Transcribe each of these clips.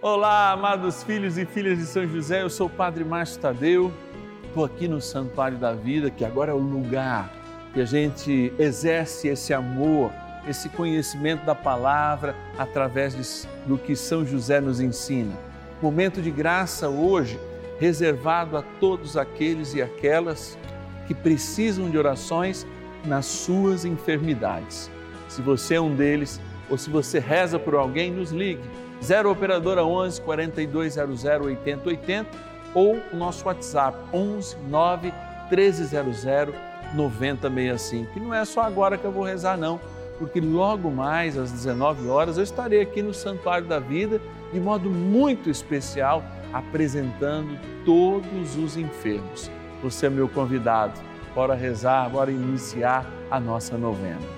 Olá, amados filhos e filhas de São José, eu sou o Padre Márcio Tadeu, estou aqui no Santuário da Vida, que agora é o lugar que a gente exerce esse amor, esse conhecimento da palavra através do que São José nos ensina. Momento de graça hoje, reservado a todos aqueles e aquelas que precisam de orações nas suas enfermidades. Se você é um deles, ou se você reza por alguém, nos ligue 0 Operadora 11 4200 8080 ou o nosso WhatsApp 11 9 1300 9065. Que não é só agora que eu vou rezar, não, porque logo mais às 19 horas eu estarei aqui no Santuário da Vida de modo muito especial apresentando todos os enfermos. Você é meu convidado. Bora rezar, bora iniciar a nossa novena.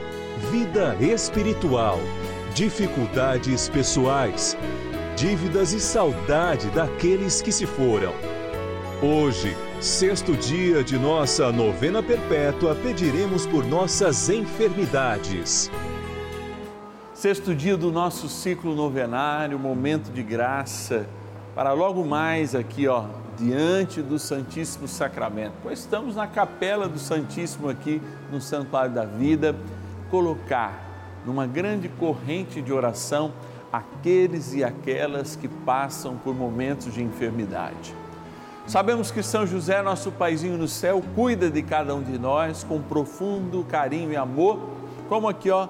vida espiritual, dificuldades pessoais, dívidas e saudade daqueles que se foram. Hoje, sexto dia de nossa novena perpétua, pediremos por nossas enfermidades. Sexto dia do nosso ciclo novenário, momento de graça, para logo mais aqui, ó, diante do Santíssimo Sacramento. Pois estamos na capela do Santíssimo aqui no Santuário da Vida colocar numa grande corrente de oração aqueles e aquelas que passam por momentos de enfermidade. Sabemos que São José, nosso paizinho no céu, cuida de cada um de nós com profundo carinho e amor, como aqui, ó,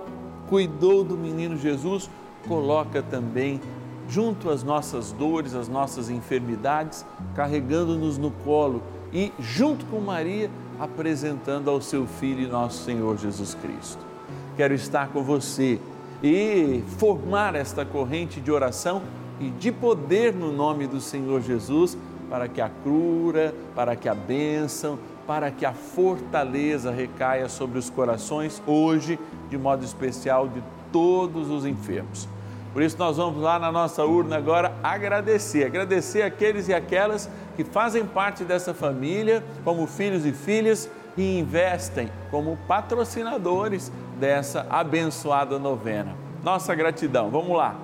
cuidou do menino Jesus, coloca também junto às nossas dores, às nossas enfermidades, carregando-nos no colo e junto com Maria, apresentando ao seu filho nosso Senhor Jesus Cristo quero estar com você e formar esta corrente de oração e de poder no nome do Senhor Jesus para que a cura, para que a bênção, para que a fortaleza recaia sobre os corações hoje, de modo especial, de todos os enfermos. Por isso, nós vamos lá na nossa urna agora agradecer, agradecer aqueles e aquelas que fazem parte dessa família, como filhos e filhas e investem como patrocinadores dessa abençoada novena. Nossa gratidão, vamos lá.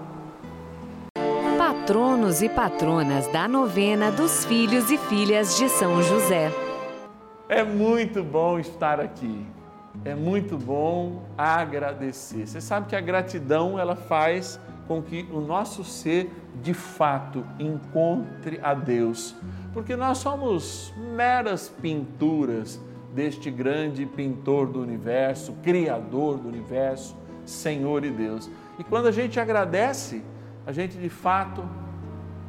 Patronos e patronas da novena dos filhos e filhas de São José. É muito bom estar aqui. É muito bom agradecer. Você sabe que a gratidão ela faz com que o nosso ser de fato encontre a Deus, porque nós somos meras pinturas deste grande pintor do universo, criador do universo, Senhor e Deus. E quando a gente agradece, a gente de fato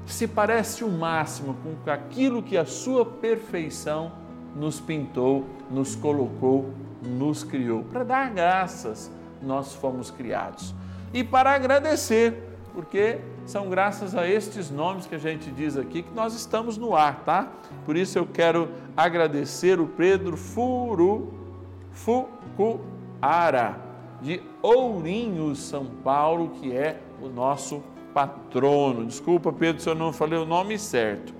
se parece o máximo com aquilo que a sua perfeição nos pintou, nos colocou, nos criou. Para dar graças, nós fomos criados. E para agradecer, porque são graças a estes nomes que a gente diz aqui que nós estamos no ar, tá? Por isso eu quero agradecer o Pedro Furu Fucuara, de Ourinho, São Paulo, que é o nosso patrono. Desculpa, Pedro, se eu não falei o nome certo.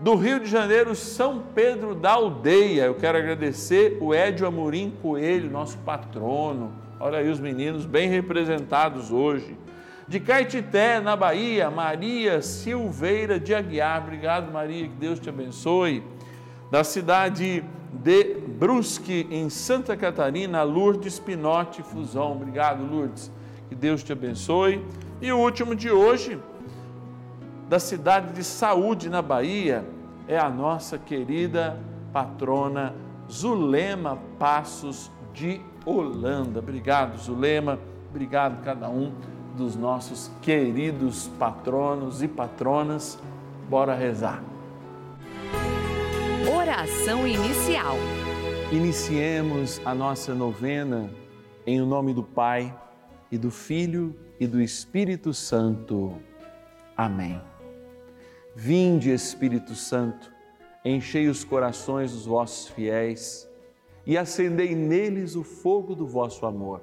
do Rio de Janeiro, São Pedro da Aldeia. Eu quero agradecer o Edio Amorim Coelho, nosso patrono. Olha aí os meninos bem representados hoje. De Caetité, na Bahia, Maria Silveira de Aguiar. Obrigado, Maria, que Deus te abençoe. Da cidade de Brusque, em Santa Catarina, Lourdes Pinote Fusão. Obrigado, Lourdes. Que Deus te abençoe. E o último de hoje, da cidade de Saúde, na Bahia, é a nossa querida patrona Zulema Passos de Holanda. Obrigado, Zulema. Obrigado cada um dos nossos queridos patronos e patronas. Bora rezar. Oração inicial. Iniciemos a nossa novena em nome do Pai e do Filho e do Espírito Santo. Amém. Vinde, Espírito Santo, enchei os corações dos vossos fiéis e acendei neles o fogo do vosso amor.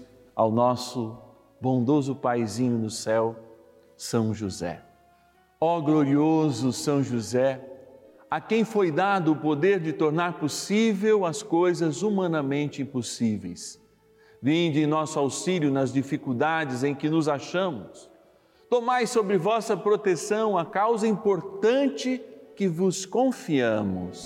ao nosso bondoso Paizinho no céu, São José. Ó glorioso São José, a quem foi dado o poder de tornar possível as coisas humanamente impossíveis. Vinde em nosso auxílio nas dificuldades em que nos achamos Tomai sobre vossa proteção a causa importante que vos confiamos.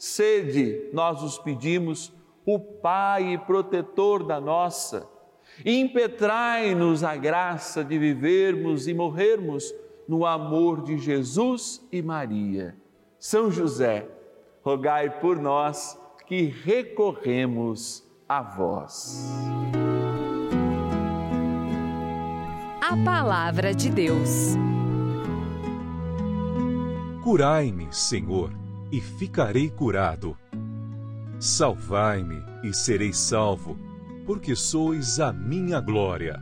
sede, nós os pedimos, o Pai e protetor da nossa, impetrai-nos a graça de vivermos e morrermos no amor de Jesus e Maria. São José, rogai por nós que recorremos a vós. A Palavra de Deus. Curai-me, Senhor, e ficarei curado. Salvai-me e serei salvo, porque sois a minha glória.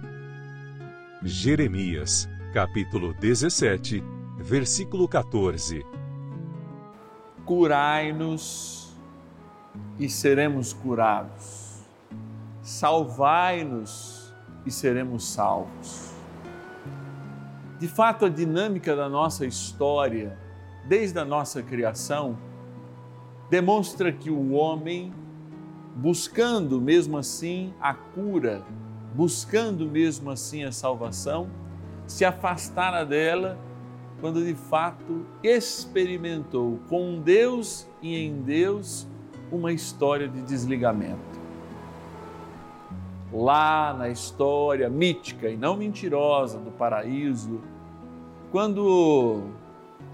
Jeremias, capítulo 17, versículo 14 curai-nos e seremos curados. Salvai-nos e seremos salvos. De fato, a dinâmica da nossa história, desde a nossa criação, demonstra que o homem, buscando mesmo assim a cura, buscando mesmo assim a salvação, se afastara dela quando de fato experimentou com Deus e em Deus uma história de desligamento. Lá na história mítica e não mentirosa do paraíso, quando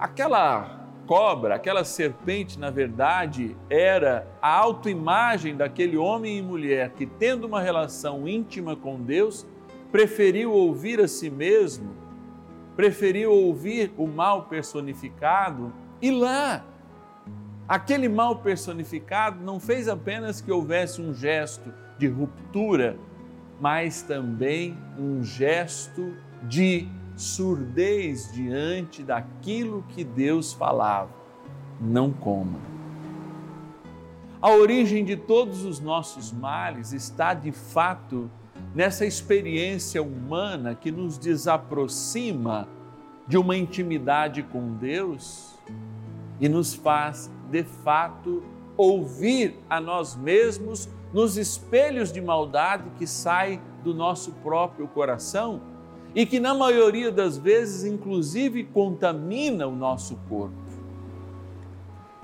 aquela cobra, aquela serpente, na verdade, era a autoimagem daquele homem e mulher que, tendo uma relação íntima com Deus, preferiu ouvir a si mesmo preferiu ouvir o mal personificado. E lá, aquele mal personificado não fez apenas que houvesse um gesto de ruptura, mas também um gesto de surdez diante daquilo que Deus falava. Não coma. A origem de todos os nossos males está de fato nessa experiência humana que nos desaproxima de uma intimidade com Deus e nos faz, de fato, ouvir a nós mesmos nos espelhos de maldade que sai do nosso próprio coração e que, na maioria das vezes, inclusive, contamina o nosso corpo.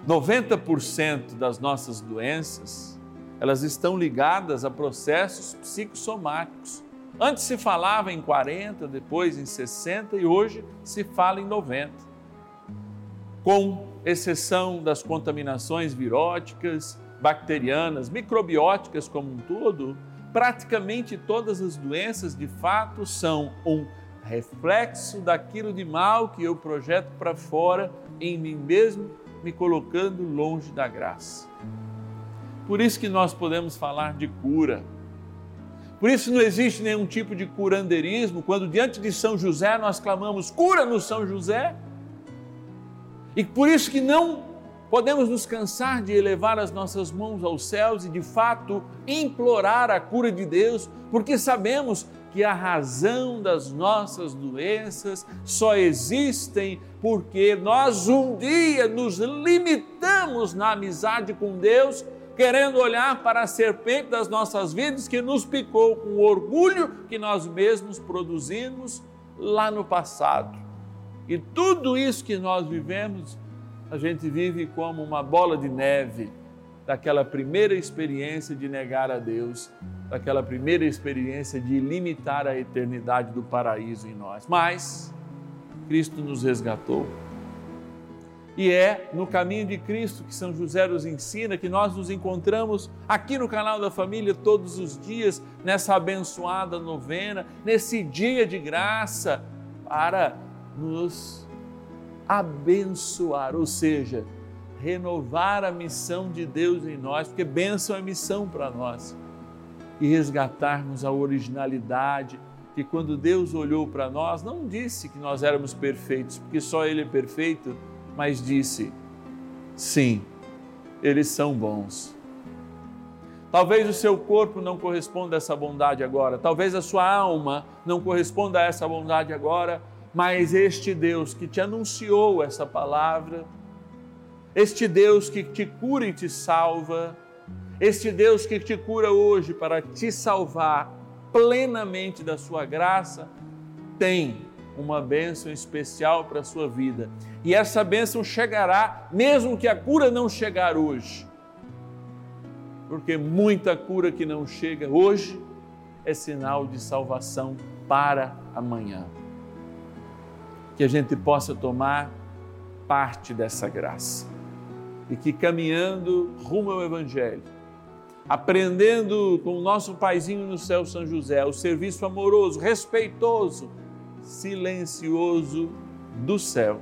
90% das nossas doenças, elas estão ligadas a processos psicossomáticos. Antes se falava em 40, depois em 60 e hoje se fala em 90. Com exceção das contaminações viróticas, bacterianas, microbióticas como um todo, praticamente todas as doenças de fato são um reflexo daquilo de mal que eu projeto para fora em mim mesmo, me colocando longe da graça. Por isso que nós podemos falar de cura. Por isso não existe nenhum tipo de curandeirismo quando diante de São José nós clamamos cura no São José. E por isso que não podemos nos cansar de elevar as nossas mãos aos céus e, de fato, implorar a cura de Deus, porque sabemos que a razão das nossas doenças só existem porque nós um dia nos limitamos na amizade com Deus, querendo olhar para a serpente das nossas vidas que nos picou com o orgulho que nós mesmos produzimos lá no passado. E tudo isso que nós vivemos a gente vive como uma bola de neve daquela primeira experiência de negar a Deus, daquela primeira experiência de limitar a eternidade do paraíso em nós. Mas Cristo nos resgatou. E é no caminho de Cristo que São José nos ensina que nós nos encontramos aqui no canal da família todos os dias, nessa abençoada novena, nesse dia de graça, para nos abençoar, ou seja, renovar a missão de Deus em nós, porque bênção é missão para nós, e resgatarmos a originalidade, que quando Deus olhou para nós, não disse que nós éramos perfeitos, porque só Ele é perfeito, mas disse: sim, eles são bons. Talvez o seu corpo não corresponda a essa bondade agora, talvez a sua alma não corresponda a essa bondade agora, mas este Deus que te anunciou essa palavra, este Deus que te cura e te salva, este Deus que te cura hoje para te salvar plenamente da sua graça, tem uma bênção especial para a sua vida. E essa bênção chegará, mesmo que a cura não chegar hoje. Porque muita cura que não chega hoje é sinal de salvação para amanhã que a gente possa tomar parte dessa graça e que caminhando rumo ao Evangelho, aprendendo com o nosso paizinho no céu, São José, o serviço amoroso, respeitoso, silencioso do céu,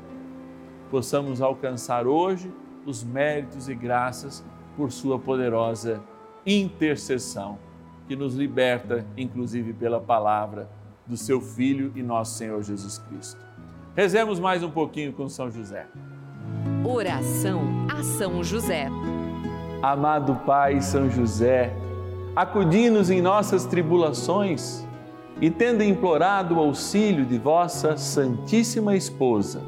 possamos alcançar hoje os méritos e graças por Sua poderosa intercessão, que nos liberta, inclusive pela palavra do Seu Filho e nosso Senhor Jesus Cristo. Rezemos mais um pouquinho com São José. Oração a São José. Amado Pai São José, acudi-nos em nossas tribulações e, tendo implorado o auxílio de vossa Santíssima Esposa,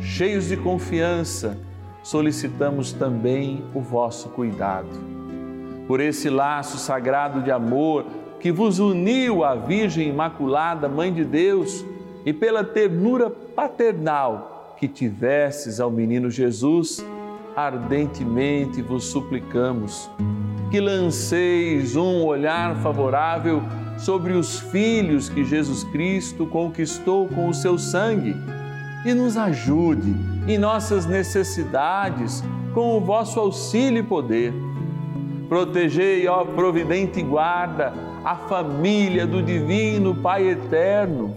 cheios de confiança, solicitamos também o vosso cuidado. Por esse laço sagrado de amor que vos uniu à Virgem Imaculada, Mãe de Deus, e pela ternura paternal que tivesses ao menino Jesus, ardentemente vos suplicamos que lanceis um olhar favorável sobre os filhos que Jesus Cristo conquistou com o seu sangue e nos ajude em nossas necessidades com o vosso auxílio e poder. Protegei, ó providente guarda, a família do Divino Pai Eterno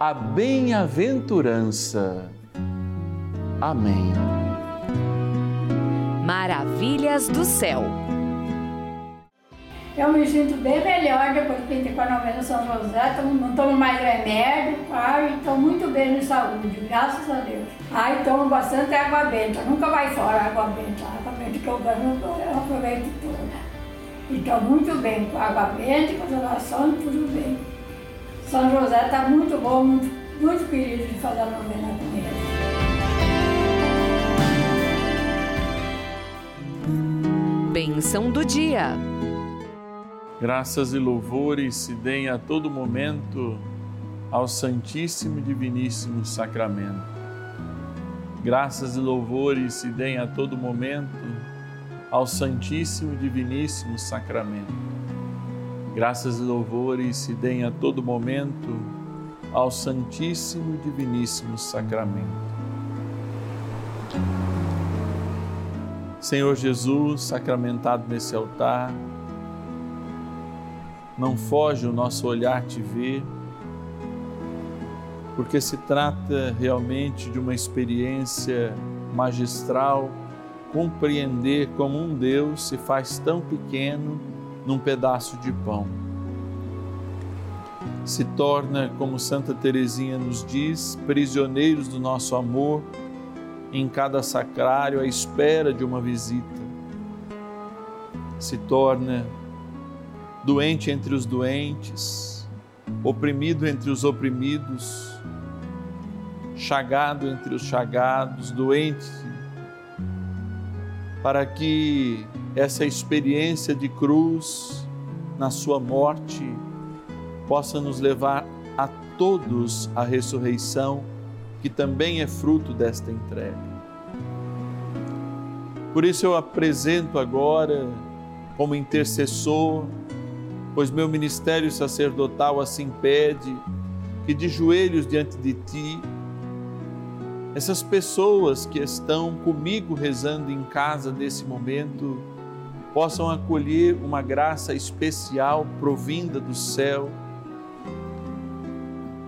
a bem-aventurança. Amém. Maravilhas do céu. Eu me sinto bem melhor depois que entrei com a novena São José, tomo- não tomo mais remédio, ai, estou muito bem de saúde, graças a Deus. Ai, tomo bastante água benta, nunca vai fora a água benta, a água benta que eu ganho, eu aproveito toda. E estou muito bem com a água benta, com as orações, tudo bem. São José está muito bom, muito, muito querido de fazer a novena com ele. Bênção do dia. Graças e louvores se deem a todo momento ao Santíssimo e Diviníssimo Sacramento. Graças e louvores se deem a todo momento ao Santíssimo e Diviníssimo Sacramento. Graças e louvores se deem a todo momento ao Santíssimo e Diviníssimo Sacramento. Senhor Jesus, sacramentado nesse altar, não foge o nosso olhar te ver, porque se trata realmente de uma experiência magistral compreender como um Deus se faz tão pequeno num pedaço de pão. Se torna, como Santa Teresinha nos diz, prisioneiros do nosso amor em cada sacrário à espera de uma visita. Se torna doente entre os doentes, oprimido entre os oprimidos, chagado entre os chagados, doente, para que essa experiência de cruz na sua morte possa nos levar a todos à ressurreição, que também é fruto desta entrega. Por isso eu apresento agora, como intercessor, pois meu ministério sacerdotal assim pede, que de joelhos diante de ti, essas pessoas que estão comigo rezando em casa nesse momento, possam acolher uma graça especial provinda do céu,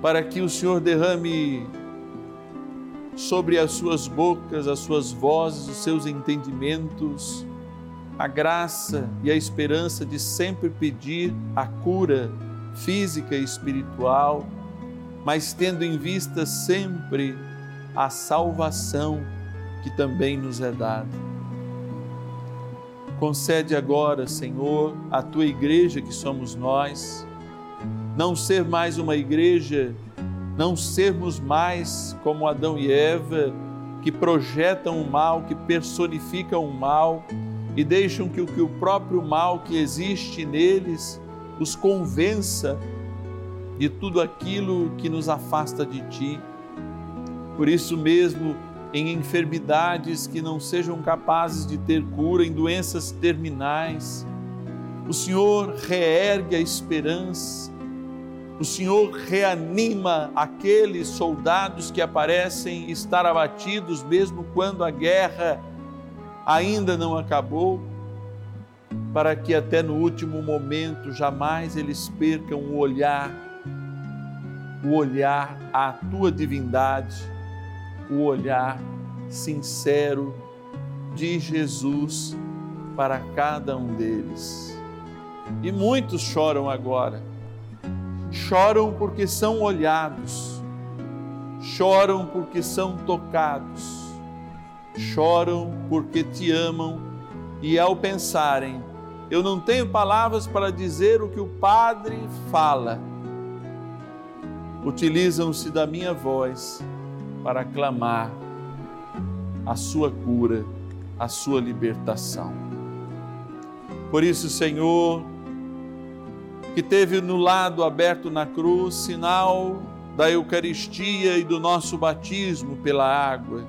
para que o Senhor derrame sobre as suas bocas, as suas vozes, os seus entendimentos, a graça e a esperança de sempre pedir a cura física e espiritual, mas tendo em vista sempre a salvação que também nos é dada. Concede agora, Senhor, à tua igreja que somos nós, não ser mais uma igreja, não sermos mais como Adão e Eva, que projetam o mal, que personificam o mal e deixam que que o próprio mal que existe neles os convença de tudo aquilo que nos afasta de ti. Por isso mesmo, em enfermidades que não sejam capazes de ter cura, em doenças terminais, o Senhor reergue a esperança, o Senhor reanima aqueles soldados que aparecem estar abatidos, mesmo quando a guerra ainda não acabou, para que até no último momento jamais eles percam o olhar, o olhar à tua divindade, o olhar sincero de Jesus para cada um deles. E muitos choram agora, choram porque são olhados, choram porque são tocados, choram porque te amam. E ao pensarem, eu não tenho palavras para dizer o que o Padre fala, utilizam-se da minha voz para clamar a sua cura, a sua libertação. Por isso, Senhor, que teve no lado aberto na cruz sinal da Eucaristia e do nosso batismo pela água,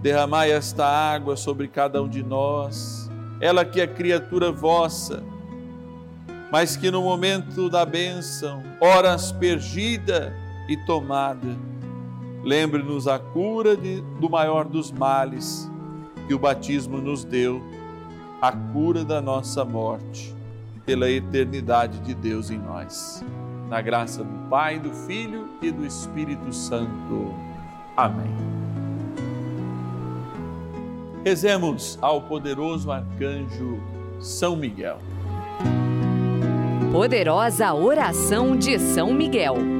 derramai esta água sobre cada um de nós, ela que é criatura vossa, mas que no momento da bênção, ora aspergida e tomada. Lembre-nos a cura de, do maior dos males que o batismo nos deu, a cura da nossa morte, pela eternidade de Deus em nós. Na graça do Pai, do Filho e do Espírito Santo. Amém. Rezemos ao poderoso arcanjo São Miguel. Poderosa oração de São Miguel.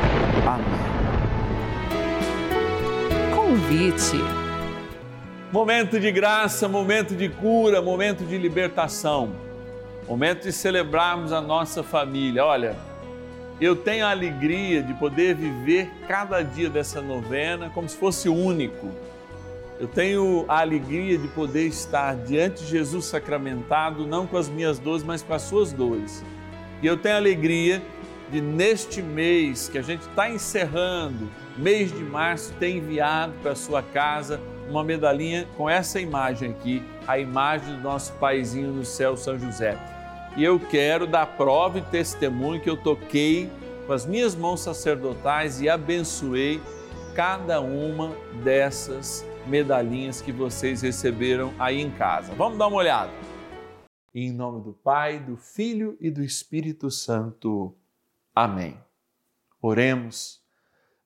Amém. Convite. Momento de graça, momento de cura, momento de libertação, momento de celebrarmos a nossa família. Olha, eu tenho a alegria de poder viver cada dia dessa novena como se fosse único. Eu tenho a alegria de poder estar diante de Jesus sacramentado, não com as minhas dores, mas com as suas dores. E eu tenho a alegria de, neste mês que a gente está encerrando, mês de março, ter enviado para sua casa uma medalhinha com essa imagem aqui, a imagem do nosso paizinho no céu, São José e eu quero dar prova e testemunho que eu toquei com as minhas mãos sacerdotais e abençoei cada uma dessas medalhinhas que vocês receberam aí em casa. Vamos dar uma olhada. Em nome do Pai, do Filho e do Espírito Santo. Amém. Oremos.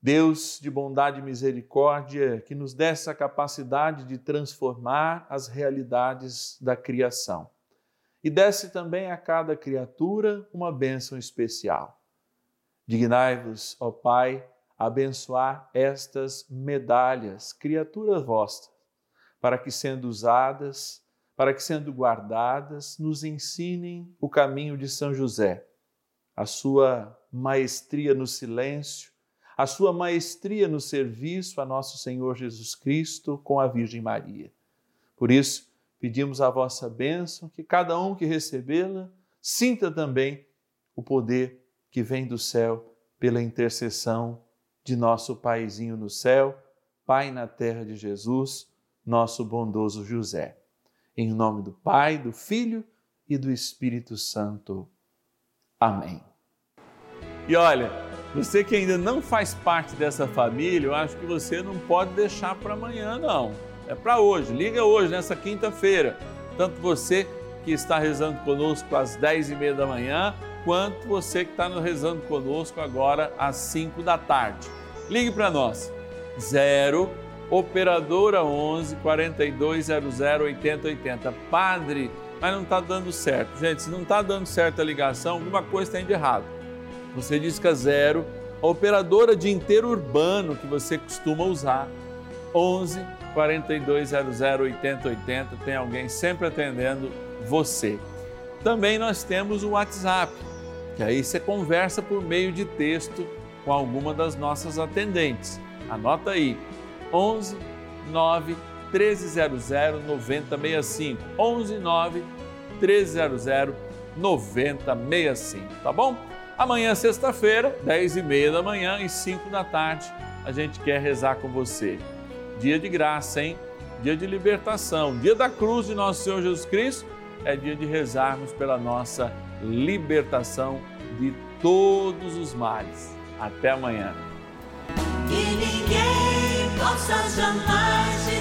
Deus de bondade e misericórdia, que nos dê essa capacidade de transformar as realidades da criação e desce também a cada criatura uma bênção especial. Dignai-vos, ó Pai, abençoar estas medalhas, criaturas vossas, para que, sendo usadas, para que, sendo guardadas, nos ensinem o caminho de São José, a sua maestria no silêncio, a sua maestria no serviço a nosso Senhor Jesus Cristo com a Virgem Maria. Por isso, pedimos a vossa bênção, que cada um que recebê-la sinta também o poder que vem do céu pela intercessão de nosso Paizinho no céu, Pai na terra de Jesus, nosso bondoso José. Em nome do Pai, do Filho e do Espírito Santo. Amém. E olha, você que ainda não faz parte dessa família, eu acho que você não pode deixar para amanhã, não é para hoje. Liga hoje, nessa quinta-feira. Tanto você que está rezando conosco às 10 e meia da manhã, quanto você que está rezando conosco agora às 5 da tarde. Ligue para nós. 0 Operadora 11 4200 8080. Padre, mas não está dando certo. Gente, se não está dando certo a ligação, alguma coisa tem de errado. Você que é zero, a operadora de inteiro urbano que você costuma usar. 11 4200 8080, tem alguém sempre atendendo você. Também nós temos o WhatsApp, que aí você conversa por meio de texto com alguma das nossas atendentes. Anota aí, 11 9 1300 9065. 11 9 1300 9065, tá bom? Amanhã, sexta-feira, 10 e meia da manhã e 5 da tarde, a gente quer rezar com você dia de graça, hein? Dia de libertação, dia da cruz de nosso Senhor Jesus Cristo, é dia de rezarmos pela nossa libertação de todos os males. Até amanhã. Que ninguém possa jamais